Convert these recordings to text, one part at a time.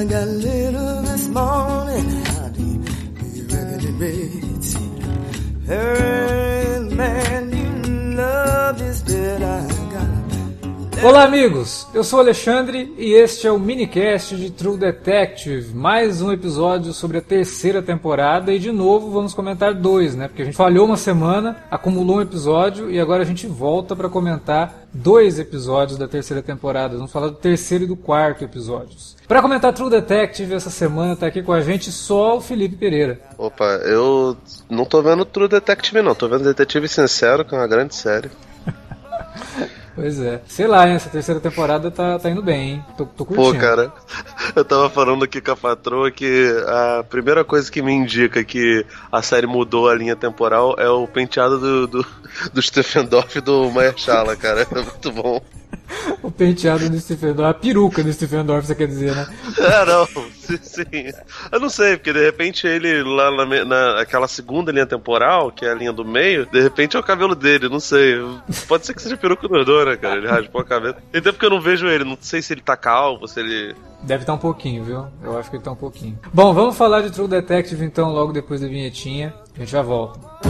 I got lit up this morning. I did be ready to be. Hey. Olá, amigos! Eu sou o Alexandre e este é o minicast de True Detective. Mais um episódio sobre a terceira temporada e de novo vamos comentar dois, né? Porque a gente falhou uma semana, acumulou um episódio e agora a gente volta para comentar dois episódios da terceira temporada. Vamos falar do terceiro e do quarto episódios. Para comentar True Detective essa semana tá aqui com a gente só o Felipe Pereira. Opa, eu não tô vendo True Detective não, tô vendo Detetive Sincero, que é uma grande série. Pois é. Sei lá, hein, essa terceira temporada tá, tá indo bem, hein? Tô, tô curtindo. Pô, cara, eu tava falando aqui com a patroa que a primeira coisa que me indica que a série mudou a linha temporal é o penteado do, do, do Stephen Dorff e do Mahershala, cara. É muito bom. o penteado do Stephen Dorff, a peruca do Stephen Dorff, você quer dizer, né? É, não, sim. Eu não sei, porque de repente ele lá na, na aquela segunda linha temporal, que é a linha do meio, de repente é o cabelo dele, não sei. Pode ser que seja peruca dois, né, cara? Ele raspou a cabeça. Tem tempo que eu não vejo ele, não sei se ele tá calvo, se ele. Deve estar um pouquinho, viu? Eu acho que ele tá um pouquinho. Bom, vamos falar de True Detective então logo depois da vinhetinha. A gente já volta.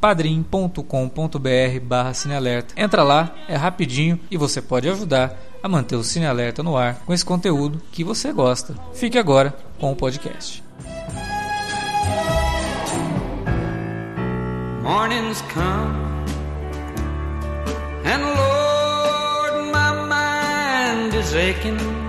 padrim.com.br barra cinealerta. Entra lá, é rapidinho e você pode ajudar a manter o Cine Alerta no ar com esse conteúdo que você gosta. Fique agora com o podcast. Mornings come and Lord, my mind is aching.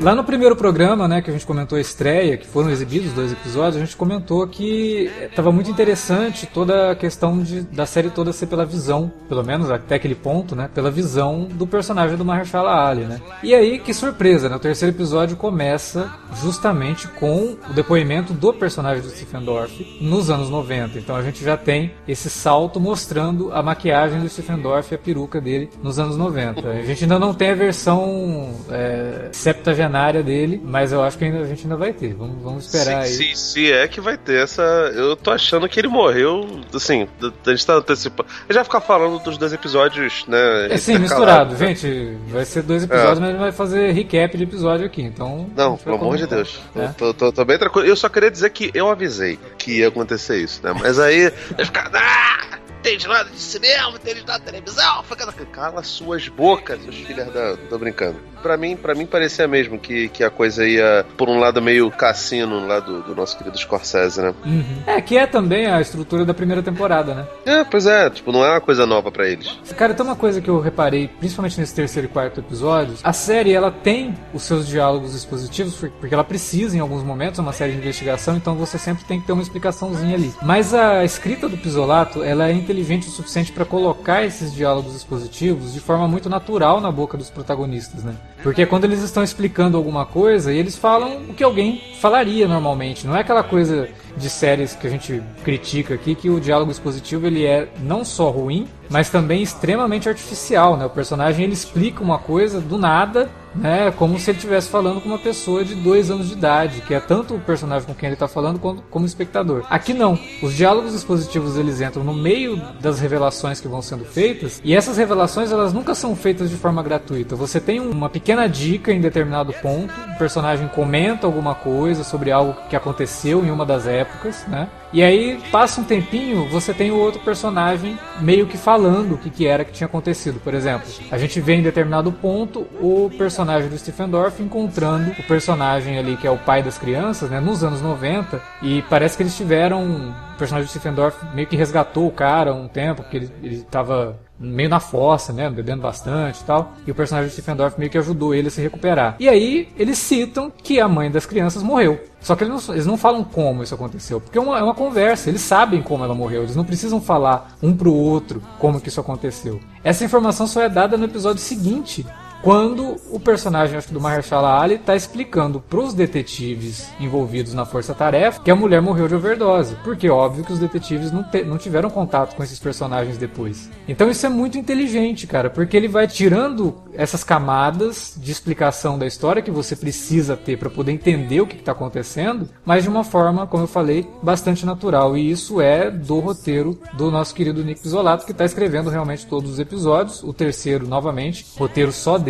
Lá no primeiro programa, né, que a gente comentou a estreia, que foram exibidos dois episódios, a gente comentou que estava muito interessante toda a questão de, da série toda ser pela visão, pelo menos até aquele ponto, né, pela visão do personagem do Mahershala Ali, né. E aí, que surpresa, né, o terceiro episódio começa justamente com o depoimento do personagem do Stephen Dorff nos anos 90. Então a gente já tem esse salto mostrando a maquiagem do Stephen Dorff e a peruca dele nos anos 90. A gente ainda não tem a versão é, septagenária dele, mas eu acho que ainda, a gente ainda vai ter. Vamos, vamos esperar se, aí. Se, se, é que vai ter essa. Eu tô achando que ele morreu. Assim, a gente tá antecipando. A gente vai ficar falando dos dois episódios, né? É sim, misturado. Né? Gente, vai ser dois episódios, é. mas a gente vai fazer recap de episódio aqui. Então. Não, pelo amor de Deus. É. Tô, tô, tô, bem tranquilo. Eu só queria dizer que eu avisei que ia acontecer isso, né? Mas aí. Vai ficar. Ah! entende nada de cinema, entende nada de televisão. Cala suas bocas, seus filhos da. Tô brincando. Pra mim, pra mim parecia mesmo que, que a coisa ia por um lado meio cassino lá do, do nosso querido Scorsese, né? Uhum. É, que é também a estrutura da primeira temporada, né? É, pois é, tipo, não é uma coisa nova para eles. Cara, tem uma coisa que eu reparei, principalmente nesse terceiro e quarto episódios, a série ela tem os seus diálogos expositivos, porque ela precisa em alguns momentos, é uma série de investigação, então você sempre tem que ter uma explicaçãozinha ali. Mas a escrita do Pisolato, ela é inteligente o suficiente para colocar esses diálogos expositivos de forma muito natural na boca dos protagonistas, né? Porque é quando eles estão explicando alguma coisa e eles falam o que alguém falaria normalmente, não é aquela coisa de séries que a gente critica aqui que o diálogo expositivo ele é não só ruim, mas também extremamente artificial, né? O personagem ele explica uma coisa do nada, né? Como se ele estivesse falando com uma pessoa de dois anos de idade, que é tanto o personagem com quem ele está falando quanto como o espectador. Aqui não. Os diálogos expositivos eles entram no meio das revelações que vão sendo feitas e essas revelações elas nunca são feitas de forma gratuita. Você tem uma pequena dica em determinado ponto, o personagem comenta alguma coisa sobre algo que aconteceu em uma das épocas, né? E aí passa um tempinho, você tem o outro personagem meio que falando o que, que era que tinha acontecido. Por exemplo, a gente vê em determinado ponto o personagem do Stephen Dorff encontrando o personagem ali que é o pai das crianças, né, nos anos 90, e parece que eles tiveram o personagem do Stephen Dorff meio que resgatou o cara um tempo, porque ele, ele tava meio na fossa, né, bebendo bastante e tal, e o personagem do Stephen Dorff meio que ajudou ele a se recuperar. E aí eles citam que a mãe das crianças morreu. Só que eles não, eles não falam como isso aconteceu, porque é uma, é uma conversa, eles sabem como ela morreu, eles não precisam falar um pro outro como que isso aconteceu. Essa informação só é dada no episódio seguinte quando o personagem acho, do Mahershala Ali está explicando para os detetives envolvidos na força-tarefa que a mulher morreu de overdose, porque óbvio que os detetives não, te, não tiveram contato com esses personagens depois. Então isso é muito inteligente, cara, porque ele vai tirando essas camadas de explicação da história que você precisa ter para poder entender o que está acontecendo, mas de uma forma, como eu falei, bastante natural. E isso é do roteiro do nosso querido Nick Pizzolato, que está escrevendo realmente todos os episódios. O terceiro, novamente, roteiro só dele,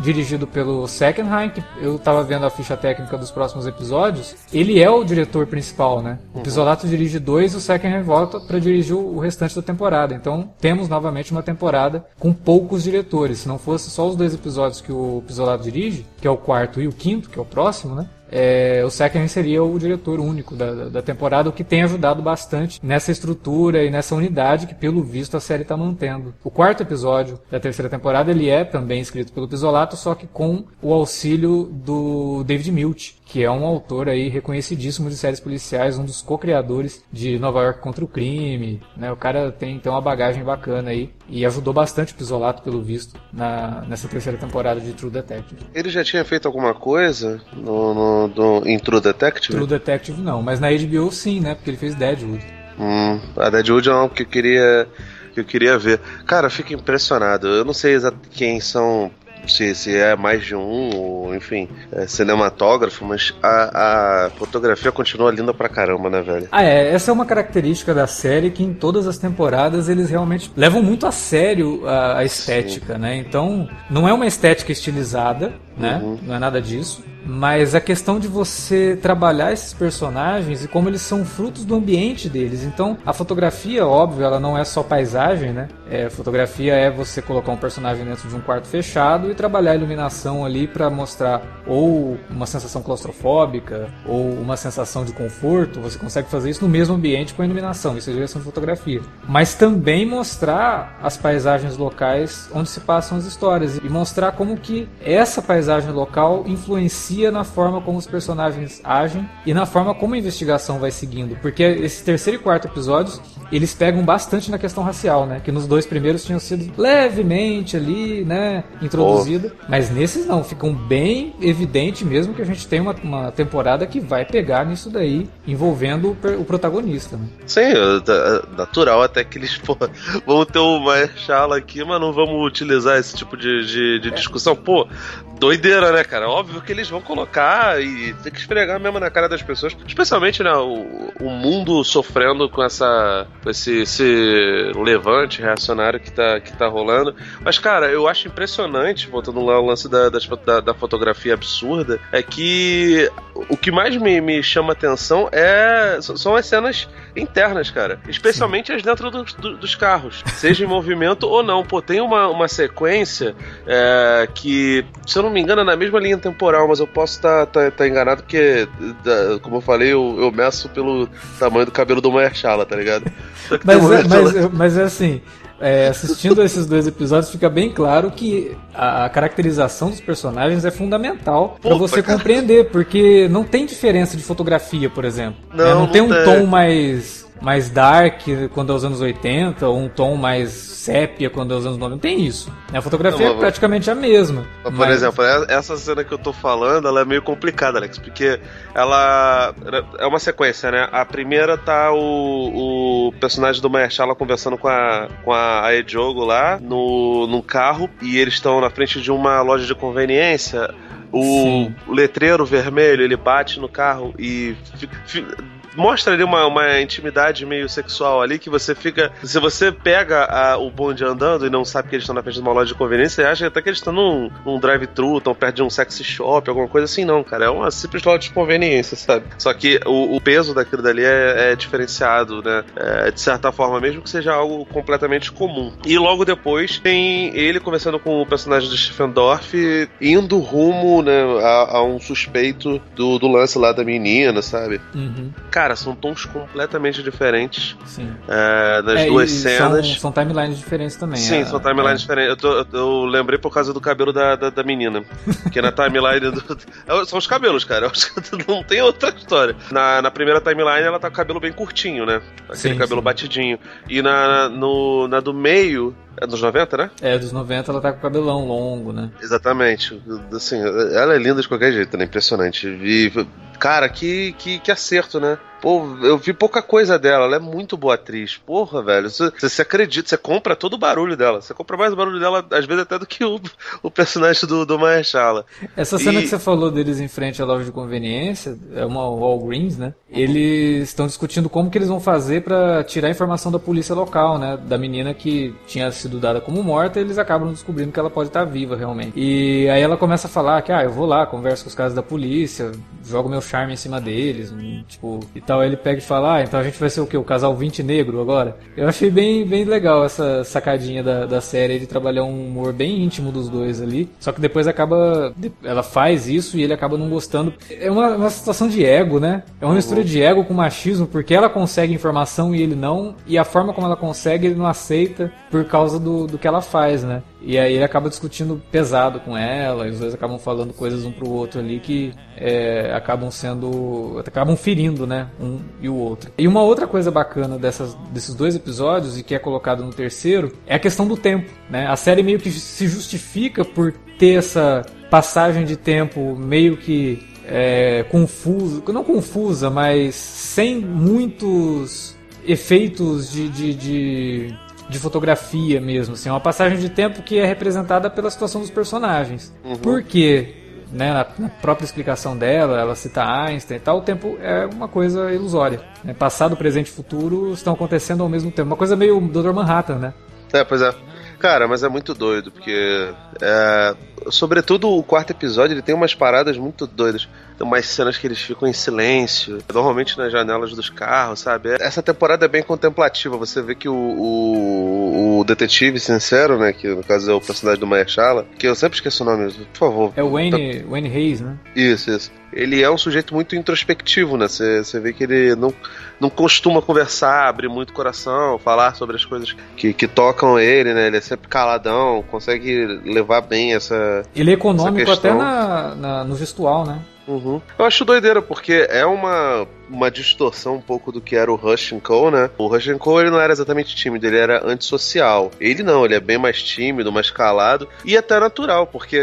dirigido pelo Seckenheim, que eu estava vendo a ficha técnica dos próximos episódios. Ele é o diretor principal, né? O Pizzolato dirige dois, o Seckenheim volta para dirigir o restante da temporada. Então temos novamente uma temporada com poucos diretores. Se não fosse só os dois episódios que o Pizzolato dirige, que é o quarto e o quinto, que é o próximo, né? É, o Sekren seria o diretor único da, da temporada, o que tem ajudado bastante nessa estrutura e nessa unidade que, pelo visto, a série está mantendo. O quarto episódio da terceira temporada ele é também escrito pelo Pisolato, só que com o auxílio do David Milch, que é um autor aí reconhecidíssimo de séries policiais, um dos co-criadores de Nova York contra o crime, né? O cara tem, tem uma bagagem bacana aí e ajudou bastante o Pisolato, pelo visto, na, nessa terceira temporada de True Detective. Ele já tinha feito alguma coisa no, no, no, em True Detective? True Detective não, mas na HBO sim, né? Porque ele fez Deadwood. Hum, a Deadwood é um que eu queria que eu queria ver. Cara, eu fico impressionado. Eu não sei quem são se, se é mais de um, ou, enfim, é cinematógrafo, mas a, a fotografia continua linda pra caramba, né, velho? Ah, é. Essa é uma característica da série que em todas as temporadas eles realmente levam muito a sério a, a estética, Sim. né? Então, não é uma estética estilizada, né? Uhum. Não é nada disso. Mas a questão de você trabalhar esses personagens e como eles são frutos do ambiente deles. Então, a fotografia, óbvio, ela não é só paisagem, né? É, fotografia é você colocar um personagem dentro de um quarto fechado e trabalhar a iluminação ali para mostrar ou uma sensação claustrofóbica ou uma sensação de conforto. Você consegue fazer isso no mesmo ambiente com a iluminação. Isso é direção de fotografia. Mas também mostrar as paisagens locais onde se passam as histórias e mostrar como que essa paisagem local influencia na forma como os personagens agem e na forma como a investigação vai seguindo. Porque esse terceiro e quarto episódios, eles pegam bastante na questão racial, né? Que nos dois primeiros tinham sido levemente ali, né? Introduzida. Oh. Mas nesses não, ficam bem evidente mesmo que a gente tem uma, uma temporada que vai pegar nisso daí, envolvendo o, o protagonista. Né? Sim, é, é natural até que eles pô, vão ter uma chala aqui, mas não vamos utilizar esse tipo de, de, de discussão. Pô, doideira, né, cara? Óbvio que eles vão colocar e tem que esfregar mesmo na cara das pessoas. Especialmente, né, o, o mundo sofrendo com essa. com esse, esse levante reacionário que tá, que tá rolando. Mas, cara, eu acho impressionante, voltando lá ao lance da, da, da fotografia absurda, é que o que mais me, me chama atenção é são as cenas internas, cara. Especialmente Sim. as dentro do, do, dos carros, seja em movimento ou não. Pô, tem uma, uma sequência é, que, se eu não me engano, é na mesma linha temporal, mas eu posso estar tá, tá, tá enganado porque, como eu falei, eu, eu meço pelo tamanho do cabelo do Mahershala, tá ligado? Mas, é, mas, mas é assim, é, assistindo esses dois episódios, fica bem claro que a, caracterização dos personagens é fundamental para você compreender, porque não tem diferença de fotografia, por exemplo. Não, é, não, não tem um tem. tom mais mais dark quando é os anos 80, ou um tom mais sépia quando é os anos 90. Não tem isso. A fotografia não, é praticamente a mesma. Por mas... exemplo, é, essa cena que eu tô falando, ela é meio complicada, Alex, porque ela é uma sequência, né? A primeira tá o, o personagem do Mahershala conversando com a, com a Aediogo lá no, no carro, e eles estão na frente de uma loja de conveniência. O Sim. letreiro vermelho, ele bate no carro e mostra ali uma, uma intimidade meio sexual ali que você fica. Se você pega a, o bonde andando e não sabe que eles estão na frente de uma loja de conveniência, você acha até que eles estão num, num drive-thru, estão perto de um sexy shop, alguma coisa assim, não, cara. É uma simples loja de conveniência, sabe? Só que o, o peso daquilo dali é, é diferenciado, né? É, de certa forma, mesmo que seja algo completamente comum. E logo depois tem ele conversando com o personagem do Stephen Dorff, indo rumo né, a, a um suspeito do, do lance lá da menina, sabe? Uhum. Cara, são tons completamente diferentes Sim. é, das É, duas cenas. São, são timelines diferentes também. Sim, é, são timelines é. diferentes. Eu, tô- eu- lembrei por causa do cabelo da, da, da menina. Que na timeline do. é, São os cabelos, cara. Não tem outra história. Na, na primeira timeline ela tá com o cabelo bem curtinho, né? Aquele Sim, cabelo sim. batidinho. E na, no, na do meio. É dos 90, né? É, dos 90 ela tá com o cabelão longo, né? Exatamente. Assim, ela é linda de qualquer jeito, né? Impressionante. E, cara, que, que, que acerto, né? Pô, eu vi pouca coisa dela, ela é muito boa atriz. Porra, velho. Você, você acredita, você compra todo o barulho dela. Você compra mais o barulho dela, às vezes, até do que o, o personagem do, do Mahershala. Essa cena E- que você falou deles em frente à loja de conveniência, é uma Walgreens, né? Eles estão discutindo como que eles vão fazer pra tirar a informação da polícia local, né? Da menina que tinha sido dada como morta, e eles acabam descobrindo que ela pode estar viva realmente. E aí ela começa a falar que, ah, eu vou lá, converso com os caras da polícia, jogo meu charme em cima deles, um, tipo, e tal. Aí ele pega e fala, ah, então a gente vai ser o quê? O casal 20 negro agora? Eu achei bem, bem legal essa sacadinha da, da série de trabalhar um humor bem íntimo dos dois ali. Só que depois acaba. Ela faz isso e ele acaba não gostando. É uma, uma situação de ego, né? É uma mistura de ego com machismo, porque ela consegue informação e ele não. E a forma como ela consegue, ele não aceita por causa do, do que ela faz, né? E aí ele acaba discutindo pesado com ela, e os dois acabam falando coisas um pro outro ali que é, acabam sendo. acabam ferindo, né? Um e o outro. E uma outra coisa bacana dessas, desses dois episódios, e que é colocado no terceiro, é a questão do tempo, né? A série meio que se justifica por ter essa passagem de tempo meio que é, confusa, não confusa, mas sem muitos efeitos de, de, de, de fotografia mesmo. Assim, é uma passagem de tempo que é representada pela situação dos personagens. Porque, né, na, na própria explicação dela, ela cita Einstein e tal, o tempo é uma coisa ilusória. né? Passado, presente e futuro estão acontecendo ao mesmo tempo. Uma coisa meio Dr. Manhattan, né? É, pois é. Cara, mas é muito doido, porque. É, sobretudo o quarto episódio, ele tem umas paradas muito doidas. Tem umas cenas que eles ficam em silêncio, normalmente nas janelas dos carros, sabe? Essa temporada é bem contemplativa. Você vê que o, o, o detetive sincero, né? Que no caso é o personagem do Mahershala, que eu sempre esqueço o nome, por favor. É o Wayne, Wayne Hayes, né? Isso, isso. Ele é um sujeito muito introspectivo, né? Você vê que ele não, não costuma conversar, abrir muito o coração, falar sobre as coisas que, que tocam ele, né? Ele é sempre caladão, consegue levar bem essa. Ele é econômico Essa até na, na- no gestual, né? Uhum. Eu acho doideira, porque é uma, uma distorção um pouco do que era o Rush Cole, né? O Rush Cole ele não era exatamente tímido, ele era antissocial. Ele não, ele é bem mais tímido, mais calado e até natural, porque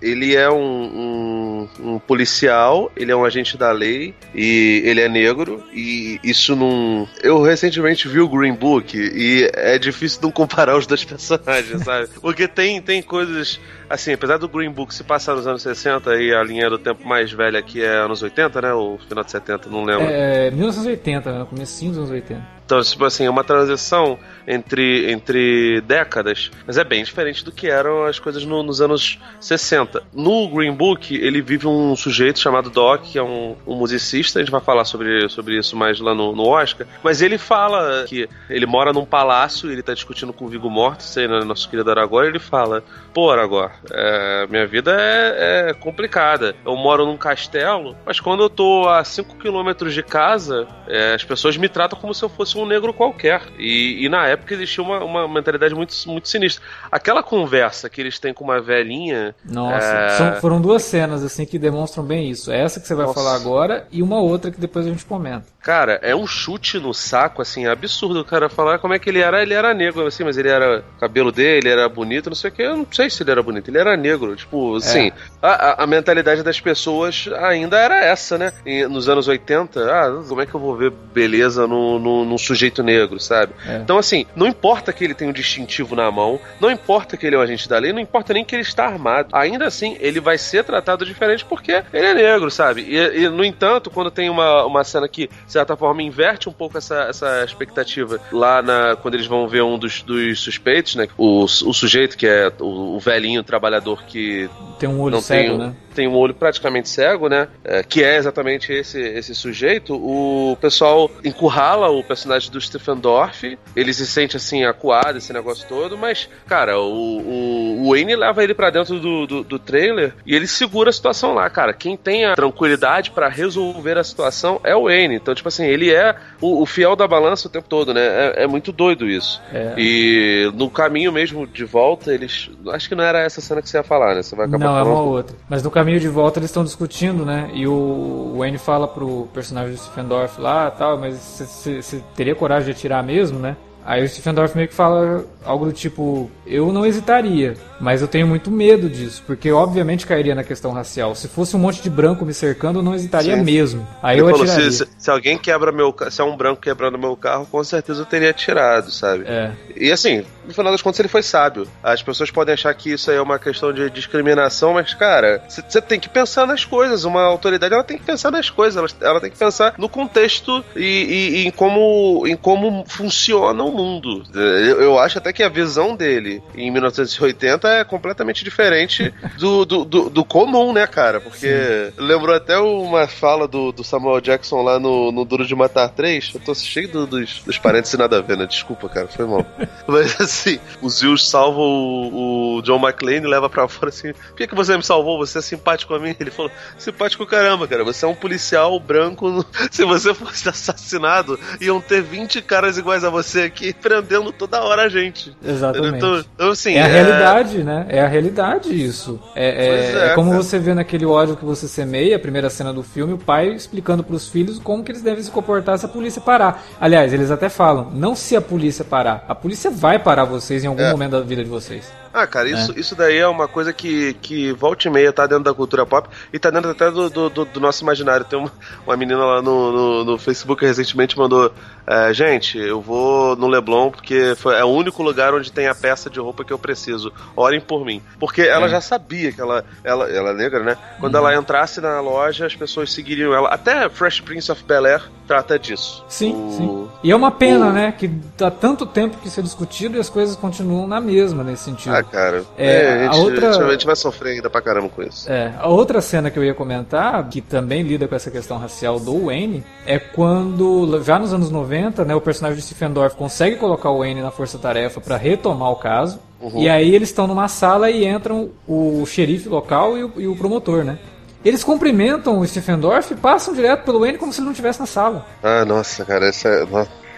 ele é um, um, um policial, ele é um agente da lei e ele é negro e isso não... Eu recentemente vi o Green Book e é difícil não comparar os dois personagens, sabe? Porque tem, tem coisas... Assim, apesar do Green Book se passar nos anos 60 e a linha do tempo mais velha aqui é anos 80, né? Ou final de 70, não lembro. É 1980, né? Comecinho dos anos 80. Então, tipo assim, é uma transição entre, entre décadas, mas é bem diferente do que eram as coisas no- nos anos 60. No Green Book, ele vive um sujeito chamado Doc, que é um, um musicista, a gente vai falar sobre, sobre isso mais lá no, no Oscar, mas ele fala que ele mora num palácio, ele tá discutindo com o Viggo Mortensen, né, nosso querido Aragorn, ele fala, pô, Aragorn, é, minha vida é, é complicada, eu moro num castelo, mas quando eu tô a 5 quilômetros de casa, é, as pessoas me tratam como se eu fosse um negro qualquer. E, e na época existia uma, uma mentalidade muito, muito sinistra. Aquela conversa que eles têm com uma velhinha. Nossa, É. são- foram duas cenas assim que demonstram bem isso. Essa que você vai Nossa. falar agora e uma outra que depois a gente comenta. Cara, é um chute no saco, assim, absurdo o cara falar como é que ele era. Ele era negro, assim, mas ele era. O cabelo dele era bonito, não sei o que. Eu não sei se ele era bonito. Ele era negro. Tipo, assim, a, a- a mentalidade das pessoas ainda era essa, né? E nos anos 80, ah, como é que eu vou ver beleza no, no, num sujeito negro, sabe? É. Então, assim, não importa que ele tenha um distintivo na mão, não importa que ele é um agente da lei, não importa nem que ele está armado. Ainda assim, ele vai ser tratado diferente porque ele é negro, sabe? E, e, no entanto, quando tem uma, uma cena que, de certa forma, inverte um pouco essa, essa expectativa lá na, quando eles vão ver um dos, dos suspeitos, né? O, o sujeito que é o, o velhinho trabalhador que Tem um olho cego, tem, né? Tem um olho praticamente cego, né? É, que é exatamente esse, esse sujeito. O pessoal encurrala o personagem do Stephen Dorff. Ele se sente assim, acuado, esse negócio todo. Mas, cara, o, o, o Wayne leva ele para dentro do, do, do, trailer e ele segura a situação lá, cara. Quem tem a tranquilidade para resolver a situação é o Wayne. Então, tipo assim, ele é o, o fiel da balança o tempo todo, né? É, é muito doido isso. É. E no caminho mesmo de volta, eles. Acho que não era essa cena que você ia falar, né? Você vai acabar Não, é uma outra. Mas no caminho de volta eles estão discutindo, né? E o Wayne fala pro personagem do Steffendorf lá tal, mas você teria coragem de atirar mesmo, né? Aí o Stephen Dorff meio que fala algo do tipo: Eu não hesitaria, mas eu tenho muito medo disso, porque obviamente cairia na questão racial. Se fosse um monte de branco me cercando, eu não hesitaria Sim. mesmo. Aí Ele eu falou, atiraria. Se, se, alguém quebra meu se é um branco quebrando meu carro, com certeza eu teria atirado, sabe? É. E assim, no final das contas ele foi sábio. As pessoas podem achar que isso aí é uma questão de discriminação, mas cara, você tem que pensar nas coisas. Uma autoridade ela tem que pensar nas coisas, ela, ela tem que pensar no contexto e, e, e em como em como funciona o mundo. Eu, eu, acho até que a visão dele em 1980 é completamente diferente do, do, do, do comum, né, cara? Porque Sim. lembrou até uma fala do, do Samuel Jackson lá no, no Duro de Matar 3. Eu tô cheio do, dos, dos parentes nada a ver, né? Desculpa, cara, foi mal. Mas assim, o Zeus salva o, o John McClane e leva pra fora assim: por que, que você me salvou? Você é simpático a mim? Ele falou: simpático caramba, cara. Você é um policial branco. Se você fosse assassinado, iam ter 20 caras iguais a você aqui aqui prendendo toda hora a gente. Exatamente. Então, então, assim, é a é... realidade, né? É a realidade isso. É, é, é como cara. você vê naquele ódio que você semeia, a primeira cena do filme, o pai explicando para os filhos como que eles devem se comportar se a polícia parar. Aliás, eles até falam, não se a polícia parar. A polícia vai parar vocês em algum é. momento da vida de vocês. Ah, cara, isso, é. isso daí é uma coisa que, que volta e meia tá dentro da cultura pop e tá dentro até do, do, do nosso imaginário. Tem uma, uma menina lá no, no, no Facebook que recentemente mandou: é, Gente, eu vou no Leblon porque foi, é o único lugar onde tem a peça de roupa que eu preciso. Orem por mim. Porque ela é. já sabia que ela, ela, ela é negra, né? Quando uhum. ela entrasse na loja, as pessoas seguiriam ela. Até Fresh Prince of Bel Air trata disso. Sim, o, sim. E é uma pena, o... né? Que há tanto tempo que isso é discutido e as coisas continuam na mesma nesse sentido. Ah, cara. É, é, a, gente, outra... a gente vai sofrer ainda pra caramba com isso. É, a outra cena que eu ia comentar, que também lida com essa questão racial do Wayne, é quando, já nos anos 90, né, o personagem de Stephen Dorff consegue colocar o Wayne na força-tarefa para retomar o caso. Uhum. E aí eles estão numa sala e entram o xerife local e o, e o promotor, né? Eles cumprimentam o Stephen Dorff e passam direto pelo Wayne como se ele não estivesse na sala. Ah, nossa, cara, essa é.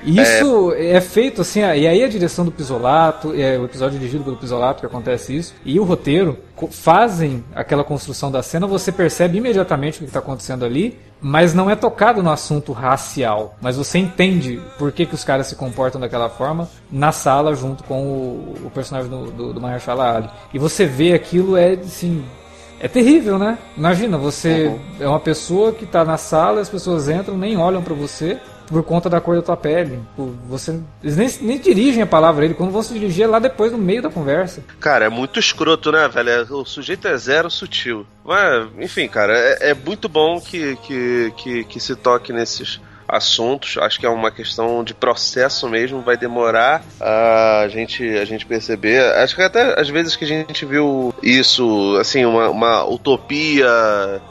Isso é... é, feito assim, e aí a direção do Pisolato, é o episódio dirigido pelo Pisolato que acontece isso, e o roteiro fazem aquela construção da cena, você percebe imediatamente o que está acontecendo ali, mas não é tocado no assunto racial. Mas você entende por que, que os caras se comportam daquela forma na sala junto com o, o personagem do, do, do Mahershala Ali. E você vê aquilo, é assim, é terrível, né? Imagina, você uhum. é uma pessoa que está na sala, as pessoas entram, nem olham para você por conta da cor da tua pele. Você, eles nem, nem dirigem a palavra ele, quando se dirigir é lá depois no meio da conversa. Cara, é muito escroto, né, velho? É, o sujeito é zero sutil. Mas, enfim, cara, é, é muito bom que, que, que, que se toque nesses assuntos. Acho que é uma questão de processo mesmo, vai demorar a gente, a gente perceber. Acho que até às vezes que a gente viu isso, assim, uma, uma utopia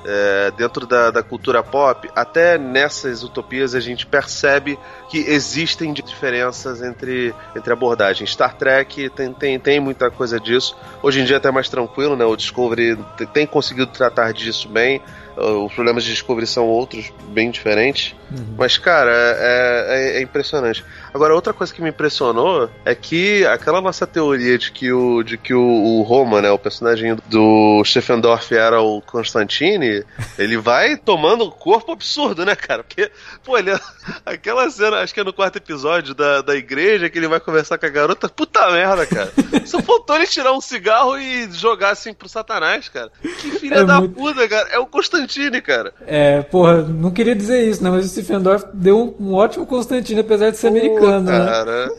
é, dentro da, da cultura pop, até nessas utopias a gente percebe que existem diferenças entre, entre abordagens. Star Trek tem, tem, tem muita coisa disso. Hoje em dia é até mais tranquilo, né? O Discovery tem conseguido tratar disso bem. Os problemas de Discovery são outros, bem diferentes. Uhum. Mas, cara, é, é, é, impressionante. Agora, outra coisa que me impressionou é que aquela nossa teoria de que o, de que o, o Roma, né, o personagem do Steffendorf era o Constantine, ele vai tomando um corpo absurdo, né, cara? Porque, pô, ele, aquela cena, acho que é no quarto episódio da, da igreja, que ele vai conversar com a garota, puta merda, cara. Só faltou ele tirar um cigarro e jogar assim pro Satanás, cara. Que filha é da muito... puta, cara. É o Constantine cara. É, porra, não queria dizer isso, né? Mas o Stephen Dorff deu um, um ótimo Constantine, apesar de ser americano, né? cara. né?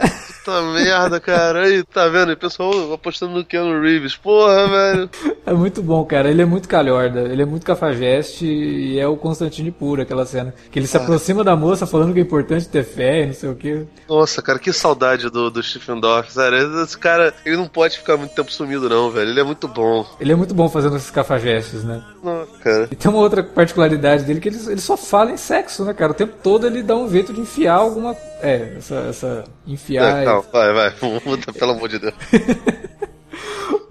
Puta merda, cara. Aí, tá vendo? O pessoal apostando no Keanu Reeves. Porra, velho. É muito bom, cara. Ele é muito calhorda. Ele é muito cafajeste e é o Constantine puro, aquela cena. Que ele se aproxima da moça falando que é importante ter fé e não sei o quê. Nossa, cara, que saudade do, do Stephen Dorff, sério. Esse cara, ele não pode ficar muito tempo sumido, não, velho. Ele é muito bom. Ele é muito bom fazendo esses cafajestes, né? Nossa, cara. E tem uma outra particularidade dele que ele, ele só fala em sexo, né, cara? O tempo todo ele dá um jeito de enfiar alguma. É, essa. essa enfiar. É, calma, vai, vai. Muda, pelo amor de Deus.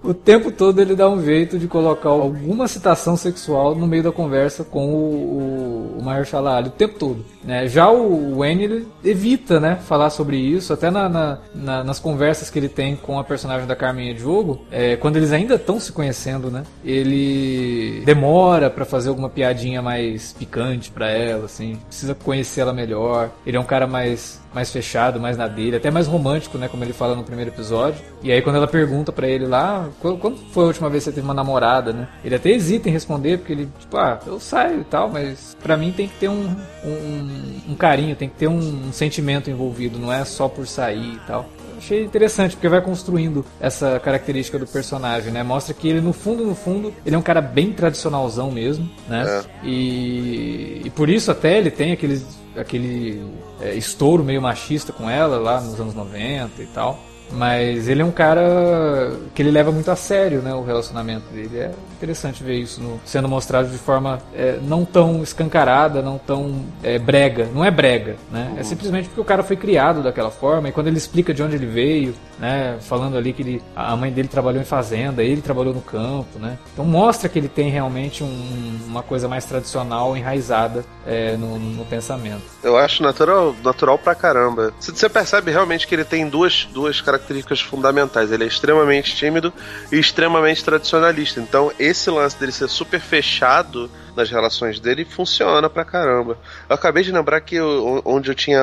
o tempo todo ele dá um jeito de colocar alguma citação sexual no meio da conversa com o, o, o Ali, o tempo todo. Né? Já o Wayne ele evita né, falar sobre isso, até na, na, na, nas conversas que ele tem com a personagem da Carmen Diogo, é, quando eles ainda estão se conhecendo, né, ele demora para fazer alguma piadinha mais picante para ela, assim, precisa conhecer ela melhor. Ele é um cara mais mais fechado, mais na dele, até mais romântico, né, como ele fala no primeiro episódio. E aí quando ela pergunta para ele lá, quando foi a última vez que você teve uma namorada, né? Ele até hesita em responder porque ele, tipo, ah, eu saio e tal, mas para mim tem que ter um, um um, carinho, tem que ter um, um sentimento envolvido, não é só por sair e tal achei interessante, porque vai construindo essa característica do personagem, né? Mostra que ele, no fundo, no fundo, ele é um cara bem tradicionalzão mesmo, né? É. E, e por isso até ele tem aquele, aquele é, estouro meio machista com ela lá nos anos 90 e tal. Mas ele é um cara que ele leva muito a sério, né, o relacionamento dele. É interessante ver isso no, sendo mostrado de forma é, não tão escancarada, não tão é, brega. Não é brega, né? É uhum. É simplesmente porque o cara foi criado daquela forma e quando ele explica de onde ele veio, né, falando ali que ele, a mãe dele trabalhou em fazenda, ele trabalhou no campo, né? Então mostra que ele tem realmente um, uma coisa mais tradicional, enraizada é, no, no, pensamento. Eu acho natural, natural pra caramba. Você percebe realmente que ele tem duas, duas características fundamentais. Ele é extremamente tímido e extremamente tradicionalista. Então esse lance dele ser super fechado nas relações dele funciona pra caramba. Eu acabei de lembrar que eu, onde eu tinha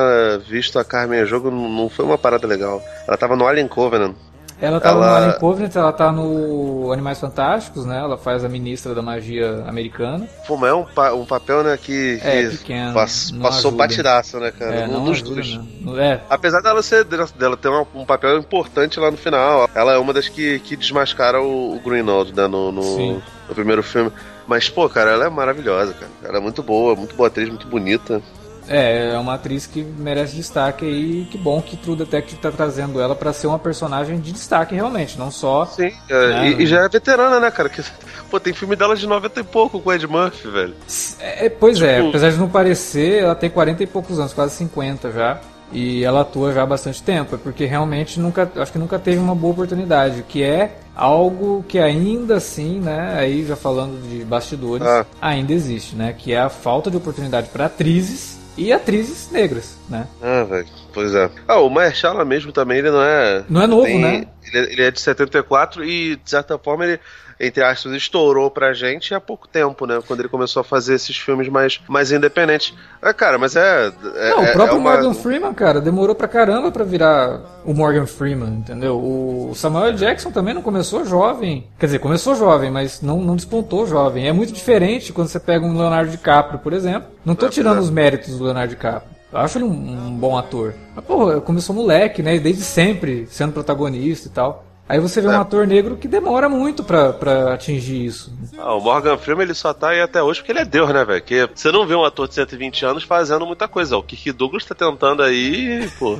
visto a Carmen em jogo não foi uma parada legal. Ela tava no Alien Covenant. Ela tá ela... no Alien Covenant, ela tá no Animais Fantásticos, né? Ela faz a ministra da magia americana. Pô, mas é um, pa um papel, né, que, é, que pequeno, pass passou ajuda. batidaço, né, cara? É, um dos, ajuda, dos... É. Apesar dela ser dela ter um, um, papel importante lá no final, ela é uma das que, que desmascara o, o Greenwald, né, no, no, no primeiro filme. Mas, pô, cara, ela é maravilhosa, cara. Ela é muito boa, muito boa atriz, muito bonita. É, é uma atriz que merece destaque aí. Que bom que True Detective tá trazendo ela para ser uma personagem de destaque realmente, não só. Sim, é, né? e, e, já é veterana, né, cara? Que, pô, tem filme dela de 90 e pouco com o Ed Murphy, velho. É, pois é, tipo... é, apesar de não parecer, ela tem 40 e poucos anos, quase 50 já. E ela atua já há bastante tempo, é porque realmente nunca, acho que nunca teve uma boa oportunidade, que é algo que ainda assim, né, aí já falando de bastidores, ah. ainda existe, né, que é a falta de oportunidade para atrizes e atrizes negras, né? Ah, velho. Pois é. Ah, o Mahershala mesmo também, ele não é... Não é novo, tem, né? Ele, é, ele é de 74 e, de certa forma, ele entre aspas, estourou pra gente há pouco tempo, né? Quando ele começou a fazer esses filmes mais, mais independentes. Ah, cara, mas é. é Não, o é, próprio é uma... Morgan Freeman, cara, demorou pra caramba pra virar o Morgan Freeman, entendeu? O Samuel Jackson também não começou jovem. Quer dizer, começou jovem, mas não, não despontou jovem. É muito diferente quando você pega um Leonardo DiCaprio, por exemplo. Não tô é, tirando os méritos do Leonardo DiCaprio. Eu acho ele um, um bom ator. Mas, porra, começou moleque, né? Desde sempre sendo protagonista e tal. Aí você vê é. um ator negro que demora muito pra, pra atingir isso. Ah, o Morgan Freeman ele só tá aí até hoje porque ele é Deus, né, velho? Que você não vê um ator de 120 anos fazendo muita coisa. O Kirk Douglas tá tentando aí, pô,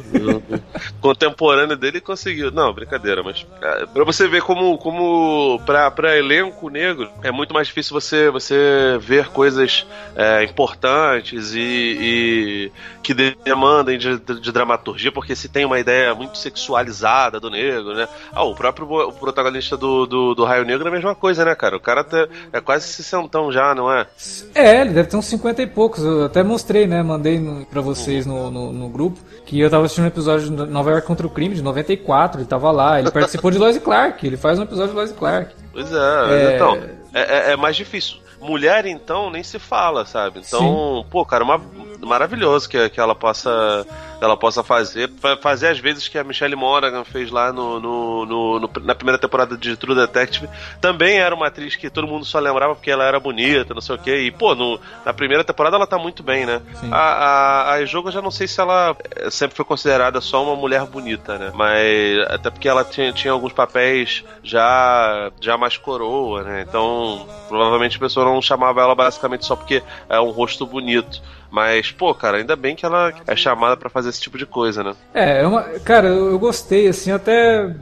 contemporâneo dele conseguiu. Não, brincadeira, mas é, pra você ver como, como pra, pra elenco negro é muito mais difícil você, você ver coisas é, importantes e, e, que demandem de, de, de, dramaturgia, porque se tem uma ideia muito sexualizada do negro, né? Ah, o próprio o protagonista do, do, do, Raio Negro é a mesma coisa, né, cara? O cara tá, é quase sessentão já, não é? É, ele deve ter uns 50 e poucos. Eu até mostrei, né? Mandei no, pra vocês no, no, no, grupo que eu tava assistindo um episódio de Nova York contra o Crime, de 94. Ele tava lá. Ele participou de Lois Clark. Ele faz um episódio de Lois Clark. Pois é, é... então. É, é, é mais difícil. Mulher, então, nem se fala, sabe? Então, Sim. pô, cara, uma, maravilhoso que, que ela possa ela possa fazer. Fazer as vezes que a Michelle Monaghan fez lá no, no, no, no, na primeira temporada de True Detective. Também era uma atriz que todo mundo só lembrava porque ela era bonita, não sei o quê. E, pô, no, na primeira temporada ela tá muito bem, né? A, a, a Jogo eu já não sei se ela eh, sempre foi considerada só uma mulher bonita, né? Mas até porque ela tinha, tinha alguns papéis já, já mais coroa, né? Então, provavelmente a pessoa não chamava ela basicamente só porque é um rosto bonito. Mas, pô, cara, ainda bem que ela é chamada para fazer esse tipo de coisa, né? É, é uma, cara, eu gostei, assim, até.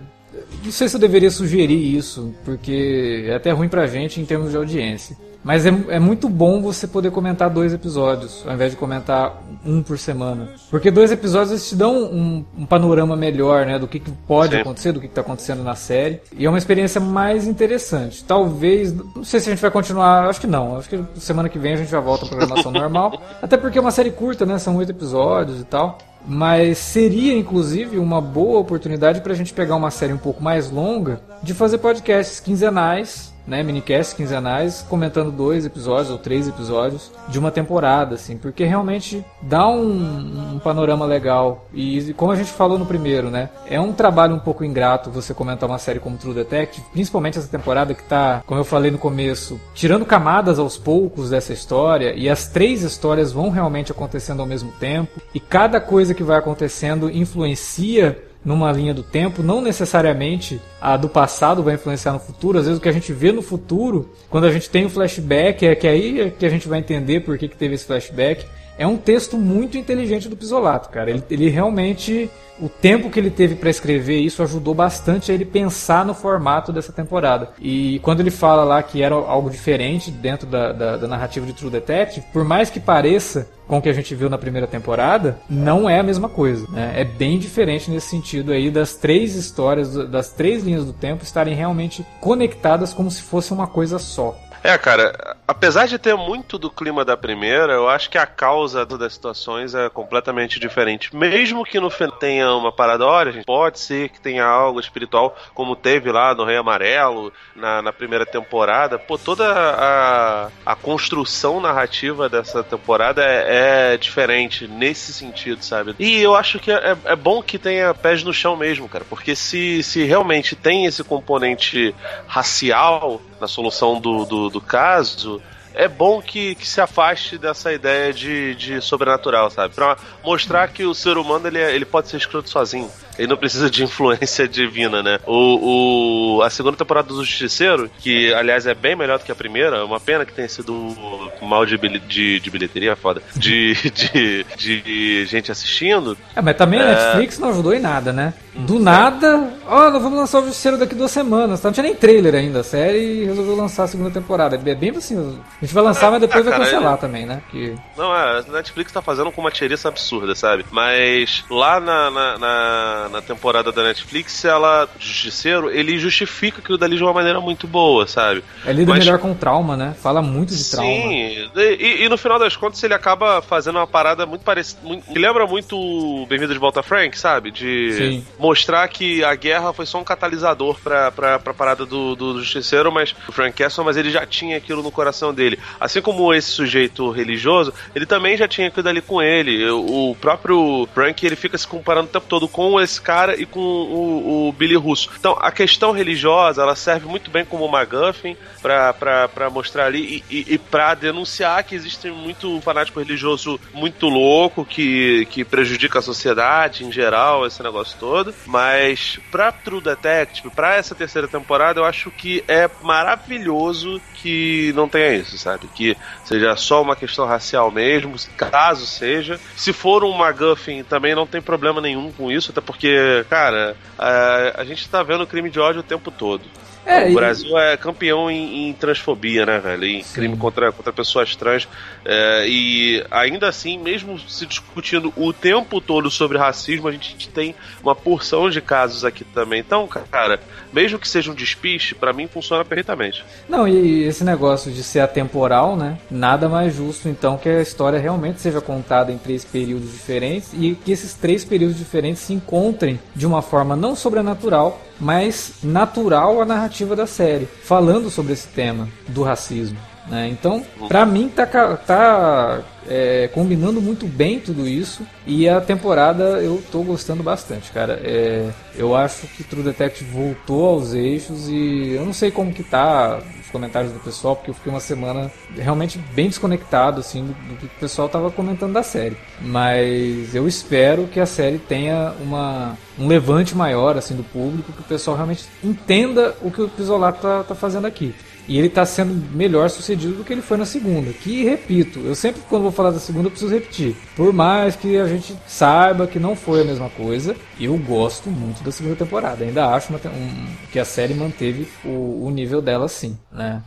Não sei se eu deveria sugerir isso, porque é até ruim pra gente em termos de audiência. Mas é, é muito bom você poder comentar dois episódios, ao invés de comentar um por semana. Porque dois episódios eles te dão um, um panorama melhor, né? Do que, que pode Sim. acontecer, do que está acontecendo na série. E é uma experiência mais interessante. Talvez. Não sei se a gente vai continuar. Acho que não. Acho que semana que vem a gente já volta à programação normal. Até porque é uma série curta, né? São oito episódios e tal. Mas seria, inclusive, uma boa oportunidade para a gente pegar uma série um pouco mais longa de fazer podcasts quinzenais né, minicasts quinzenais, comentando dois episódios ou três episódios de uma temporada, assim, porque realmente dá um, um, panorama legal. E como a gente falou no primeiro, né, é um trabalho um pouco ingrato você comentar uma série como True Detective, principalmente essa temporada que tá, como eu falei no começo, tirando camadas aos poucos dessa história, e as três histórias vão realmente acontecendo ao mesmo tempo, e cada coisa que vai acontecendo influencia numa linha do tempo, não necessariamente a do passado vai influenciar no futuro. Às vezes o que a gente vê no futuro, quando a gente tem um flashback, é que aí é que a gente vai entender por que, que teve esse flashback. É um texto muito inteligente do Pisolato, cara. Ele, ele realmente. O tempo que ele teve para escrever isso ajudou bastante a ele pensar no formato dessa temporada. E quando ele fala lá que era algo diferente dentro da, da, da narrativa de True Detective, por mais que pareça com o que a gente viu na primeira temporada, não é a mesma coisa. Né? É bem diferente nesse sentido aí das três histórias, das três linhas do tempo estarem realmente conectadas como se fosse uma coisa só. É, cara, apesar de ter muito do clima da primeira, eu acho que a causa das situações é completamente diferente. Mesmo que no final tenha uma parada, pode ser que tenha algo espiritual, como teve lá no Rei Amarelo, na, na primeira temporada. Pô, toda a, a construção narrativa dessa temporada é, é, diferente nesse sentido, sabe? E eu acho que é, é bom que tenha pés no chão mesmo, cara, porque se, se realmente tem esse componente racial na solução do, do do, caso, é bom que, que se afaste dessa ideia de, de sobrenatural, sabe? Pra mostrar que o ser humano ele, é, ele pode ser escroto sozinho. Ele não precisa de influência divina, né? O, o, a segunda temporada do Justiceiro, que aliás é bem melhor do que a primeira, é uma pena que tenha sido um mal de, de, de bilheteria, foda, de, de, de, gente assistindo. É, mas também a é... Netflix não ajudou em nada, né? Do nada, ó, oh, nós vamos lançar o Justiceiro daqui duas semanas. Tá? Não tinha nem trailer ainda a série e resolveu lançar a segunda temporada. É bem assim, a gente vai lançar, mas depois ah, vai cancelar ele... também, né? Que... Não, é, a Netflix tá fazendo com uma tiriça absurda, sabe? Mas lá na, na, na na temporada da Netflix, ela, Justiceiro, ele justifica aquilo dali de uma maneira muito boa, sabe? É lida Mas... melhor com trauma, né? Fala muito de trauma. Sim, e, e, no final das contas ele acaba fazendo uma parada muito parecida, que lembra muito Bem-vindo de Volta Frank, sabe? De Sim. mostrar que a guerra foi só um catalisador pra, pra, pra parada do, do, do Justiceiro, mas o Frank Castle, mas ele já tinha aquilo no coração dele. Assim como esse sujeito religioso, ele também já tinha aquilo ali com ele. O próprio Frank, ele fica se comparando o tempo todo com esse cara e com o, o Billy Russo. Então, a questão religiosa, ela serve muito bem como MacGuffin para mostrar ali e, e, e para denunciar que existe muito fanático religioso muito louco que, que prejudica a sociedade em geral, esse negócio todo. Mas pra True Detective, pra essa terceira temporada, eu acho que é maravilhoso que não tenha isso, sabe? Que seja só uma questão racial mesmo, caso seja. Se for um MacGuffin, também não tem problema nenhum com isso, até porque, cara, a, a gente tá vendo crime de ódio o tempo todo. É, o Brasil e... é campeão em, em, transfobia, né, velho? Em Sim. crime contra, contra pessoas trans. É, e ainda assim, mesmo se discutindo o tempo todo sobre racismo, a gente tem uma porção de casos aqui também. Então, cara, mesmo que seja um despiste, para mim funciona perfeitamente. Não, e esse negócio de ser atemporal, né? Nada mais justo, então, que a história realmente seja contada em três períodos diferentes e que esses três períodos diferentes se encontrem de uma forma não sobrenatural, mas natural à narrativa da série, falando sobre esse tema do racismo. Né? Então, pra mim, tá, tá é, combinando muito bem tudo isso. E a temporada eu tô gostando bastante, cara. É, eu acho que True Detective voltou aos eixos e eu não sei como que tá comentários do pessoal, porque eu fiquei uma semana realmente bem desconectado assim do, do que o pessoal tava comentando da série. Mas eu espero que a série tenha uma, um levante maior assim do público, que o pessoal realmente entenda o que o Pisolato tá, tá fazendo aqui. E ele está sendo melhor sucedido do que ele foi na segunda. Que, repito, eu sempre quando vou falar da segunda eu preciso repetir. Por mais que a gente saiba que não foi a mesma coisa, eu gosto muito da segunda temporada. Ainda acho uma, um, que a série manteve o, o nível dela sim, né?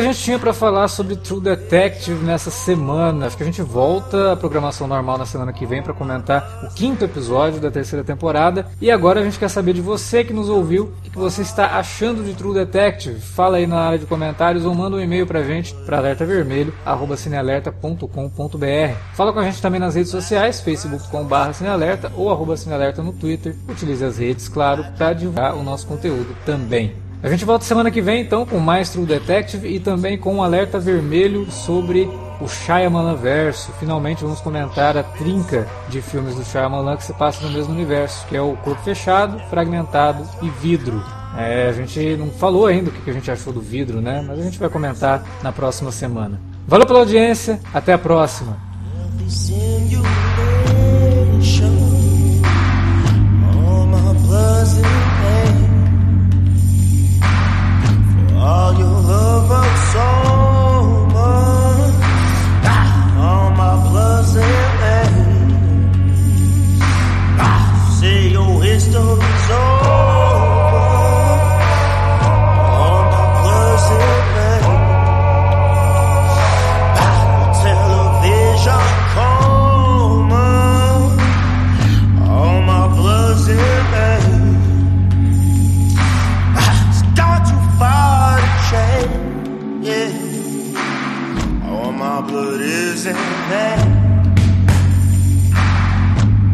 A gente tinha para falar sobre True Detective nessa semana. Acho que a gente volta à programação normal na semana que vem para comentar o quinto episódio da terceira temporada. E agora a gente quer saber de você que nos ouviu, o que você está achando de True Detective. Fala aí na área de comentários ou manda um e-mail pra gente para alertavermelho@cinealerta.com.br. Fala com a gente também nas redes sociais, facebook.com/cinealerta ou arroba cinealerta no Twitter. Utilize as redes, claro, para divulgar o nosso conteúdo também. A gente volta semana que vem então com mais True Detective e também com um alerta vermelho sobre o Shyamalan verso. Finalmente vamos comentar a trinca de filmes do Shyamalan que se passa no mesmo universo, que é o Corpo Fechado, Fragmentado e Vidro. É, a gente não falou ainda o que a gente achou do vidro, né? Mas a gente vai comentar na próxima semana. Valeu pela audiência, até a próxima.